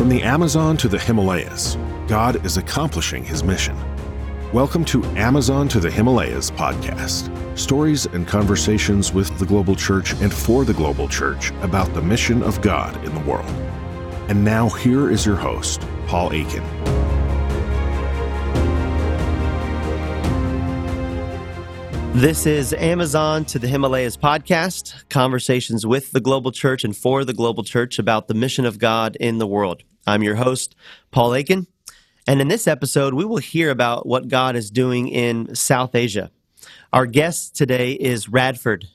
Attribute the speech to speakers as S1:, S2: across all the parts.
S1: From the Amazon to the Himalayas, God is accomplishing his mission. Welcome to Amazon to the Himalayas podcast stories and conversations with the global church and for the global church about the mission of God in the world. And now, here is your host, Paul Akin.
S2: This is Amazon to the Himalayas podcast, conversations with the global church and for the global church about the mission of God in the world. I'm your host, Paul Akin. And in this episode, we will hear about what God is doing in South Asia. Our guest today is Radford.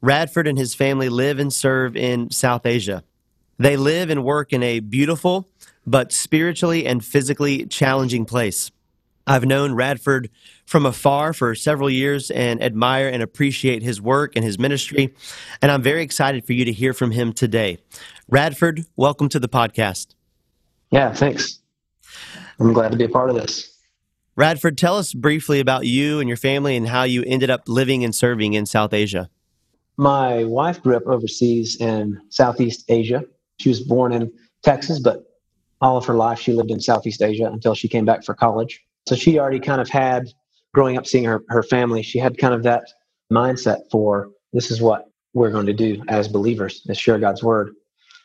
S2: Radford and his family live and serve in South Asia. They live and work in a beautiful, but spiritually and physically challenging place. I've known Radford from afar for several years and admire and appreciate his work and his ministry, and I'm very excited for you to hear from him today. Radford, welcome to the podcast.
S3: Yeah, thanks. I'm glad to be a part of this.
S2: Radford, tell us briefly about you and your family and how you ended up living and serving in South Asia.
S3: My wife grew up overseas in Southeast Asia. She was born in Texas, but all of her life she lived in Southeast Asia until she came back for college. So she already kind of had, growing up seeing her, her family, she had kind of that mindset for this is what we're going to do as believers, is share God's word.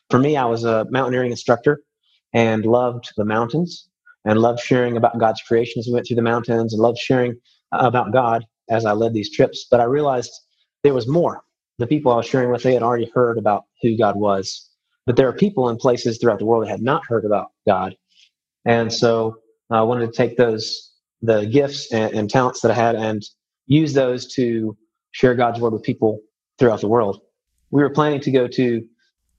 S3: For me, I was a mountaineering instructor and loved the mountains and loved sharing about God's creation as we went through the mountains and loved sharing about God as I led these trips. But I realized there was more. The people I was sharing with, they had already heard about who God was. But there are people in places throughout the world that had not heard about God. And so uh, I wanted to take those, the gifts and, and talents that I had and use those to share God's word with people throughout the world. We were planning to go to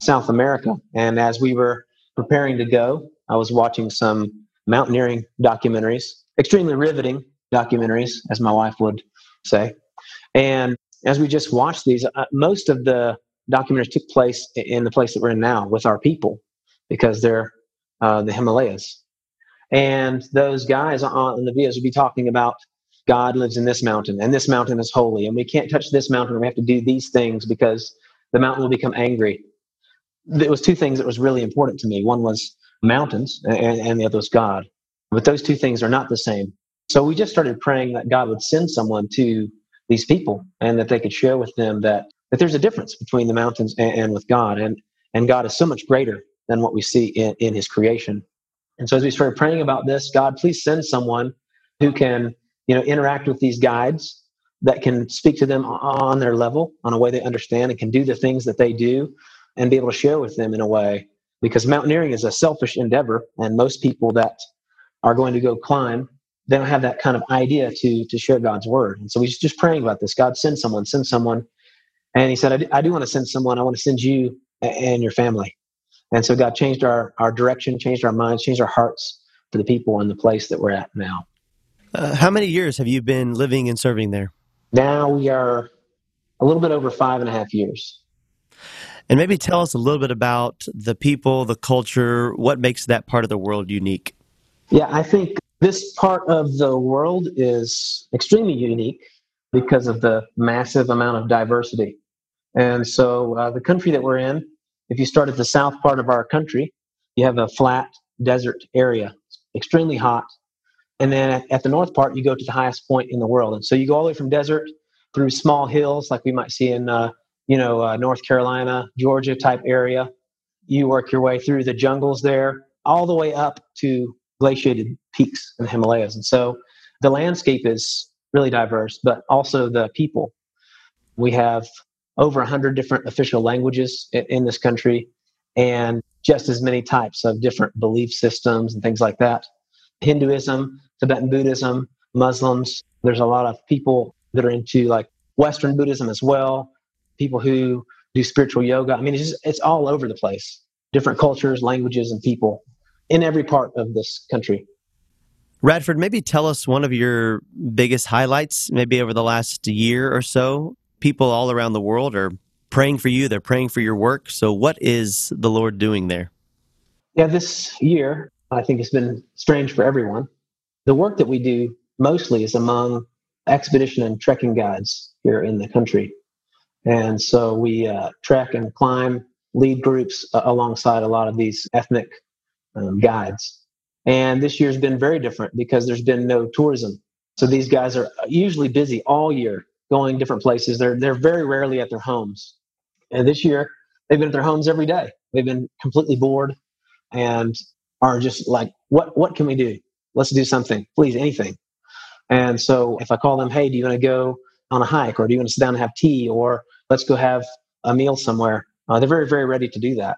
S3: South America. And as we were preparing to go, I was watching some mountaineering documentaries, extremely riveting documentaries, as my wife would say. And as we just watched these, uh, most of the documentaries took place in the place that we're in now with our people because they're uh, the Himalayas. And those guys on the videos would be talking about God lives in this mountain and this mountain is holy and we can't touch this mountain. We have to do these things because the mountain will become angry. There was two things that was really important to me. One was mountains, and, and the other was God. But those two things are not the same. So we just started praying that God would send someone to these people and that they could share with them that, that there's a difference between the mountains and, and with God. And, and God is so much greater than what we see in, in his creation. And so as we started praying about this, God, please send someone who can, you know, interact with these guides that can speak to them on their level, on a way they understand and can do the things that they do and be able to share with them in a way because mountaineering is a selfish endeavor and most people that are going to go climb they don't have that kind of idea to to share god's word. And so he's just praying about this. God send someone send someone. And he said i do, I do want to send someone. I want to send you and your family. And so god changed our our direction changed our minds changed our hearts for the people and the place that we're at now.
S2: Uh, how many years have you been living and serving there?
S3: Now we are a little bit over five and a half years
S2: and maybe tell us a little bit about the people, the culture, what makes that part of the world unique.
S3: Yeah, I think this part of the world is extremely unique because of the massive amount of diversity. And so, uh, the country that we're in, if you start at the south part of our country, you have a flat desert area, extremely hot. And then at, at the north part, you go to the highest point in the world. And so, you go all the way from desert through small hills like we might see in uh, you know, uh, North Carolina, Georgia type area. You work your way through the jungles there, all the way up to glaciated peaks in the Himalayas. And so the landscape is really diverse, but also the people. We have over 100 different official languages in, in this country and just as many types of different belief systems and things like that. Hinduism, Tibetan Buddhism, Muslims. There's a lot of people that are into like Western Buddhism as well people who do spiritual yoga. I mean, it's just, it's all over the place. Different cultures, languages, and people in every part of this country.
S2: Radford, maybe tell us one of your biggest highlights, maybe over the last year or so. People all around the world are praying for you, they're praying for your work. So, what is the Lord doing there?
S3: Yeah, this year, I think it's been strange for everyone. The work that we do mostly is among expedition and trekking guides here in the country. And so we uh, trek and climb, lead groups uh, alongside a lot of these ethnic um, guides. And this year's been very different because there's been no tourism. So these guys are usually busy all year going different places. They're, they're very rarely at their homes. And this year, they've been at their homes every day. They've been completely bored and are just like, what, what can we do? Let's do something, please, anything. And so if I call them, hey, do you want to go on a hike or do you want to sit down and have tea or let's go have a meal somewhere? Uh, they're very, very ready to do that.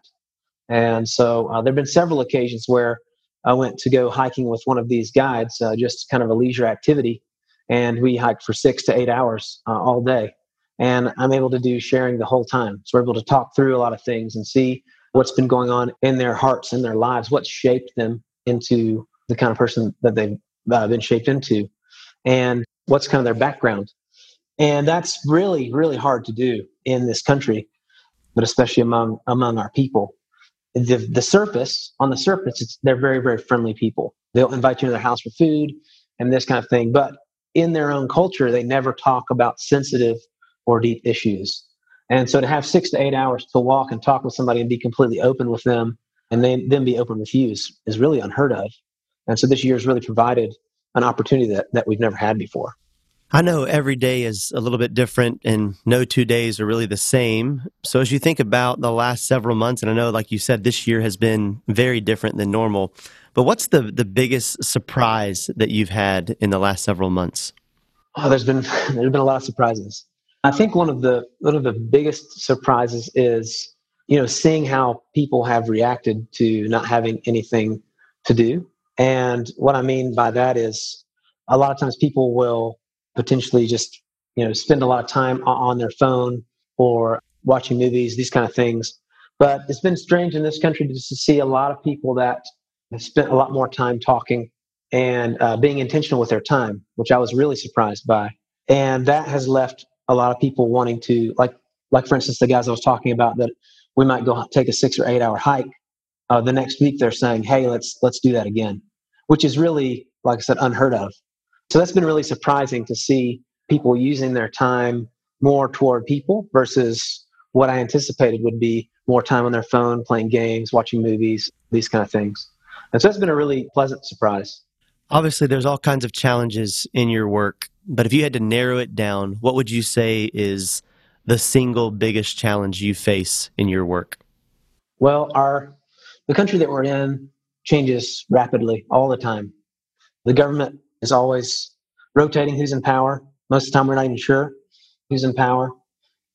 S3: And so uh, there have been several occasions where I went to go hiking with one of these guides, uh, just kind of a leisure activity. And we hiked for six to eight hours uh, all day. And I'm able to do sharing the whole time. So we're able to talk through a lot of things and see what's been going on in their hearts, in their lives, what shaped them into the kind of person that they've uh, been shaped into, and what's kind of their background. And that's really, really hard to do in this country, but especially among among our people. The, the surface, on the surface, they're very, very friendly people. They'll invite you to their house for food and this kind of thing. But in their own culture, they never talk about sensitive or deep issues. And so to have six to eight hours to walk and talk with somebody and be completely open with them and then, then be open with you is, is really unheard of. And so this year has really provided an opportunity that, that we've never had before.
S2: I know every day is a little bit different and no two days are really the same. So as you think about the last several months, and I know, like you said, this year has been very different than normal, but what's the, the biggest surprise that you've had in the last several months?
S3: Oh, there's been, there's been a lot of surprises. I think one of the, one of the biggest surprises is, you know, seeing how people have reacted to not having anything to do. And what I mean by that is a lot of times people will potentially just you know spend a lot of time on their phone or watching movies, these kind of things. But it's been strange in this country just to see a lot of people that have spent a lot more time talking and uh, being intentional with their time, which I was really surprised by. And that has left a lot of people wanting to, like, like for instance, the guys I was talking about that we might go take a six or eight hour hike. Uh, the next week they're saying, "Hey, let's let's do that again," which is really, like I said, unheard of. So that's been really surprising to see people using their time more toward people versus what I anticipated would be more time on their phone, playing games, watching movies, these kind of things. And so that's been a really pleasant surprise.
S2: Obviously, there's all kinds of challenges in your work, but if you had to narrow it down, what would you say is the single biggest challenge you face in your work?
S3: Well, our the country that we're in changes rapidly all the time. The government is always rotating who's in power. Most of the time, we're not even sure who's in power.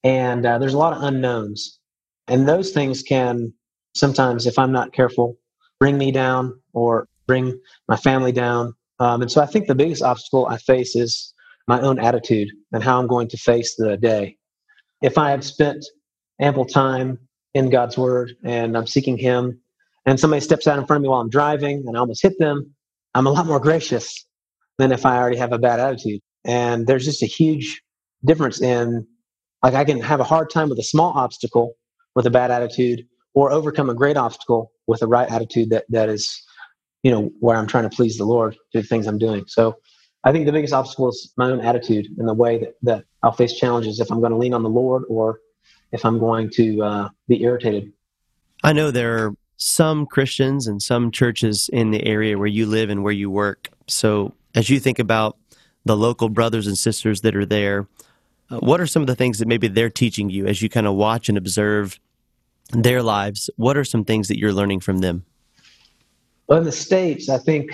S3: And uh, there's a lot of unknowns. And those things can sometimes, if I'm not careful, bring me down or bring my family down. Um, and so I think the biggest obstacle I face is my own attitude and how I'm going to face the day. If I have spent ample time in God's Word and I'm seeking Him, and somebody steps out in front of me while I'm driving and I almost hit them, I'm a lot more gracious than if I already have a bad attitude. And there's just a huge difference in, like, I can have a hard time with a small obstacle with a bad attitude or overcome a great obstacle with a right attitude that, that is, you know, where I'm trying to please the Lord through the things I'm doing. So I think the biggest obstacle is my own attitude and the way that, that I'll face challenges if I'm going to lean on the Lord or if I'm going to uh, be irritated.
S2: I know there are some Christians and some churches in the area where you live and where you work. So as you think about the local brothers and sisters that are there, uh, what are some of the things that maybe they're teaching you as you kind of watch and observe their lives? What are some things that you're learning from them?
S3: Well, in the States, I think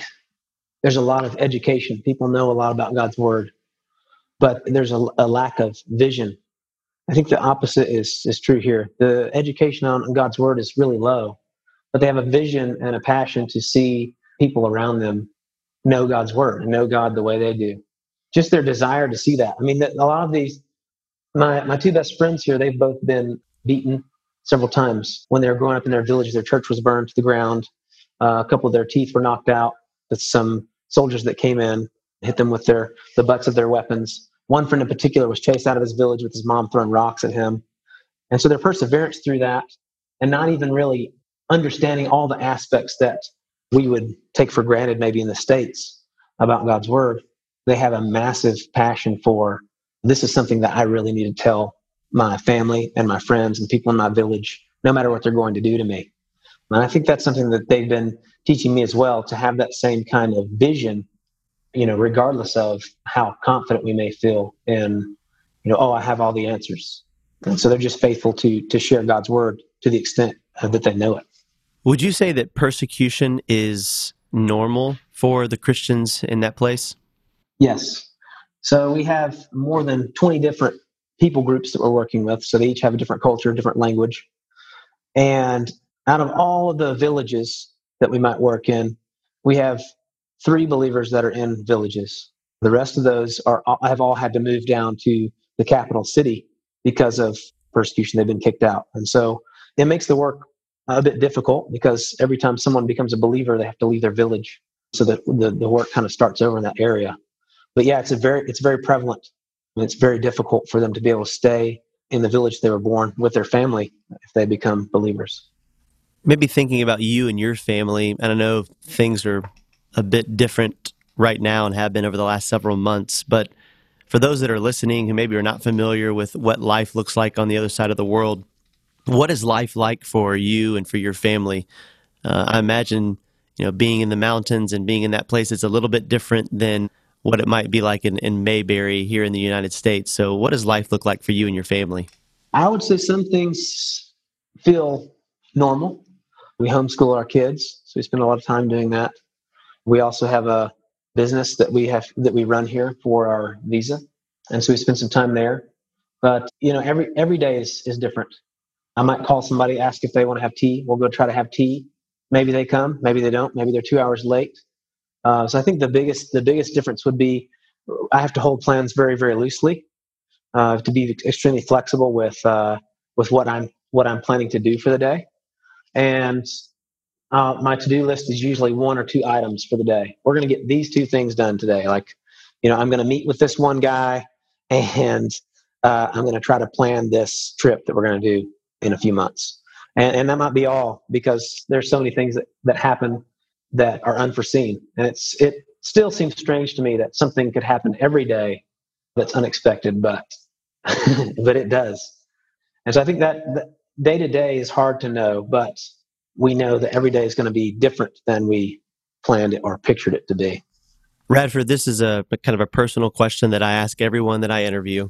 S3: there's a lot of education. People know a lot about God's Word, but there's a, a lack of vision. I think the opposite is, is true here. The education on God's Word is really low, but they have a vision and a passion to see people around them know God's word and know God the way they do. Just their desire to see that. I mean, a lot of these, my, my two best friends here, they've both been beaten several times when they were growing up in their village. Their church was burned to the ground. Uh, a couple of their teeth were knocked out with some soldiers that came in, hit them with their the butts of their weapons. One friend in particular was chased out of his village with his mom throwing rocks at him. And so their perseverance through that and not even really understanding all the aspects that we would take for granted maybe in the States about God's Word, they have a massive passion for this is something that I really need to tell my family and my friends and people in my village, no matter what they're going to do to me. And I think that's something that they've been teaching me as well to have that same kind of vision, you know, regardless of how confident we may feel in, you know, oh, I have all the answers. And so they're just faithful to to share God's word to the extent that they know it.
S2: Would you say that persecution is normal for the Christians in that place?
S3: Yes. So we have more than 20 different people groups that we're working with. So they each have a different culture, different language. And out of all of the villages that we might work in, we have three believers that are in villages. The rest of those are have all had to move down to the capital city because of persecution. They've been kicked out, and so it makes the work a bit difficult because every time someone becomes a believer, they have to leave their village, so that the, the work kind of starts over in that area. But yeah, it's a very it's very prevalent. And it's very difficult for them to be able to stay in the village they were born with their family if they become believers
S2: maybe thinking about you and your family, and I know things are a bit different right now and have been over the last several months, but for those that are listening who maybe are not familiar with what life looks like on the other side of the world, what is life like for you and for your family? Uh, I imagine you know being in the mountains and being in that place is a little bit different than what it might be like in, in Mayberry here in the United States. So, what does life look like for you and your family?
S3: I would say some things feel normal. We homeschool our kids, so we spend a lot of time doing that. We also have a business that we have that we run here for our visa, and so we spend some time there. But you know, every every day is is different. I might call somebody, ask if they want to have tea. We'll go try to have tea. Maybe they come, maybe they don't. Maybe they're two hours late. Uh, so I think the biggest the biggest difference would be I have to hold plans very very loosely uh, to be extremely flexible with uh, with what I'm what I'm planning to do for the day. And uh, my to-do list is usually one or two items for the day. We're going to get these two things done today. Like, you know, I'm going to meet with this one guy, and uh, I'm going to try to plan this trip that we're going to do in a few months. And, and that might be all because there's so many things that, that happen that are unforeseen. And it's it still seems strange to me that something could happen every day that's unexpected, but but it does. And so I think that, day to day is hard to know, but we know that every day is going to be different than we planned it or pictured it to be.
S2: Radford, this is a, a kind of a personal question that I ask everyone that I interview.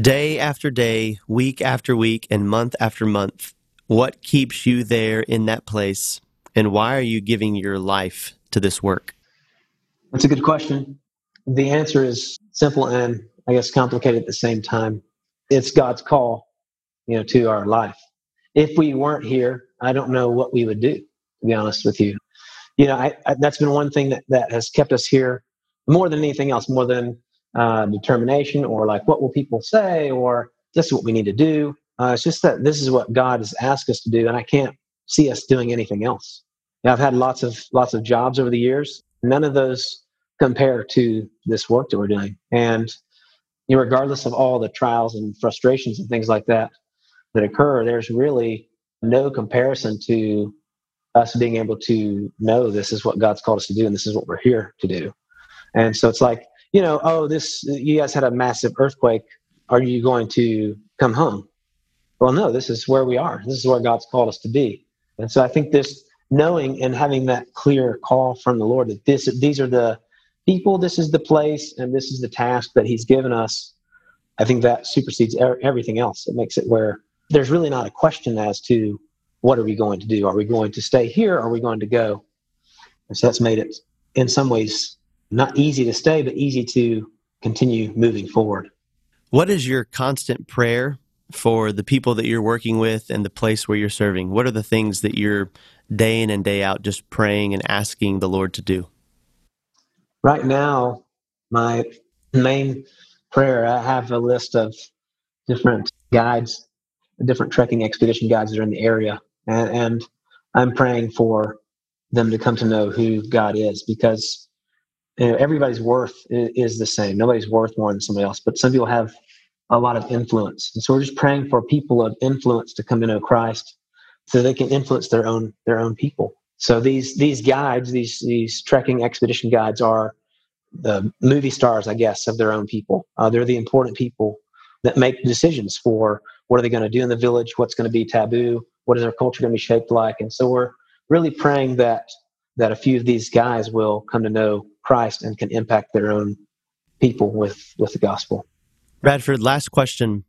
S2: Day after day, week after week, and month after month, what keeps you there in that place, and why are you giving your life to this work?
S3: That's a good question. The answer is simple and I guess complicated at the same time. It's God's call you know, to our life. If we weren't here, I don't know what we would do, to be honest with you. You know, I, I, that's been one thing that, that has kept us here more than anything else, more than uh, determination or like, what will people say or this is what we need to do. Uh, it's just that this is what God has asked us to do, and I can't see us doing anything else. I've had lots of lots of jobs over the years. None of those compare to this work that we're doing. And regardless of all the trials and frustrations and things like that, that occur, there's really no comparison to us being able to know this is what God's called us to do and this is what we're here to do. And so it's like, you know, oh, this, you guys had a massive earthquake. Are you going to come home? Well, no, this is where we are. This is where God's called us to be. And so I think this knowing and having that clear call from the Lord that this, these are the people, this is the place, and this is the task that He's given us. I think that supersedes everything else. It makes it where there's really not a question as to what are we going to do? Are we going to stay here? Are we going to go? And so that's made it, in some ways, not easy to stay, but easy to continue moving forward.
S2: What is your constant prayer for the people that you're working with and the place where you're serving? What are the things that you're day in and day out just praying and asking the Lord to do?
S3: Right now, my main prayer, I have a list of different guides different trekking expedition guides that are in the area, and, and I'm praying for them to come to know who God is because you know, everybody's worth is, the same. Nobody's worth more than somebody else, but some people have a lot of influence, and so we're just praying for people of influence to come to know Christ, so they can influence their own their own people. So these these guides, these these trekking expedition guides, are the movie stars, I guess, of their own people. Uh, they're the important people that make decisions for what are they going to do in the village, what's going to be taboo, what is our culture going to be shaped like? And so we're really praying that that a few of these guys will come to know Christ and can impact their own people with with the gospel.
S2: Radford, last question.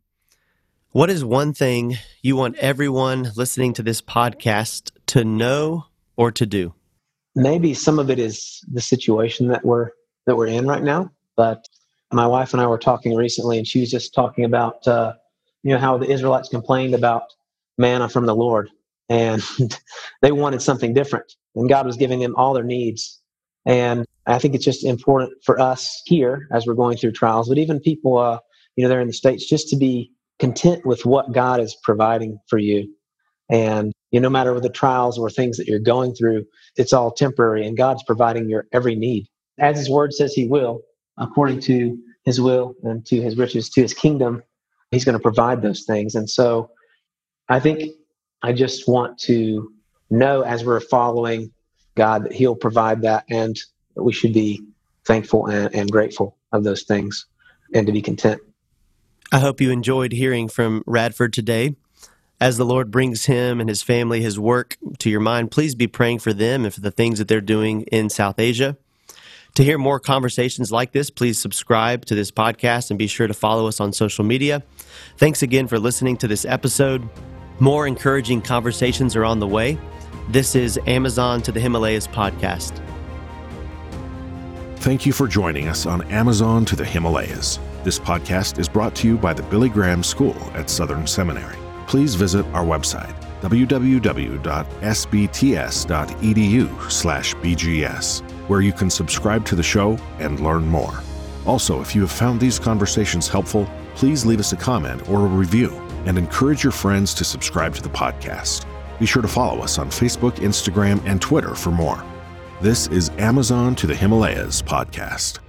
S2: What is one thing you want everyone listening to this podcast to know or to do?
S3: Maybe some of it is the situation that we're that we're in right now, but my wife and I were talking recently, and she was just talking about uh, you know how the Israelites complained about manna from the Lord, and they wanted something different, and God was giving them all their needs. And I think it's just important for us here as we're going through trials, but even people, uh, you know, they're in the states, just to be content with what God is providing for you. And you know, no matter what the trials or things that you're going through, it's all temporary, and God's providing your every need, as His Word says He will, according to His will and to His riches, to His kingdom. He's going to provide those things, and so I think I just want to know as we're following God that He'll provide that, and we should be thankful and, and grateful of those things, and to be content.
S2: I hope you enjoyed hearing from Radford today. As the Lord brings him and his family, his work to your mind, please be praying for them and for the things that they're doing in South Asia. To hear more conversations like this, please subscribe to this podcast and be sure to follow us on social media. Thanks again for listening to this episode. More encouraging conversations are on the way. This is Amazon to the Himalayas podcast.
S1: Thank you for joining us on Amazon to the Himalayas. This podcast is brought to you by the Billy Graham School at Southern Seminary. Please visit our website www.sbts.edu/bgs where you can subscribe to the show and learn more. Also, if you have found these conversations helpful, please leave us a comment or a review and encourage your friends to subscribe to the podcast. Be sure to follow us on Facebook, Instagram, and Twitter for more. This is Amazon to the Himalayas podcast.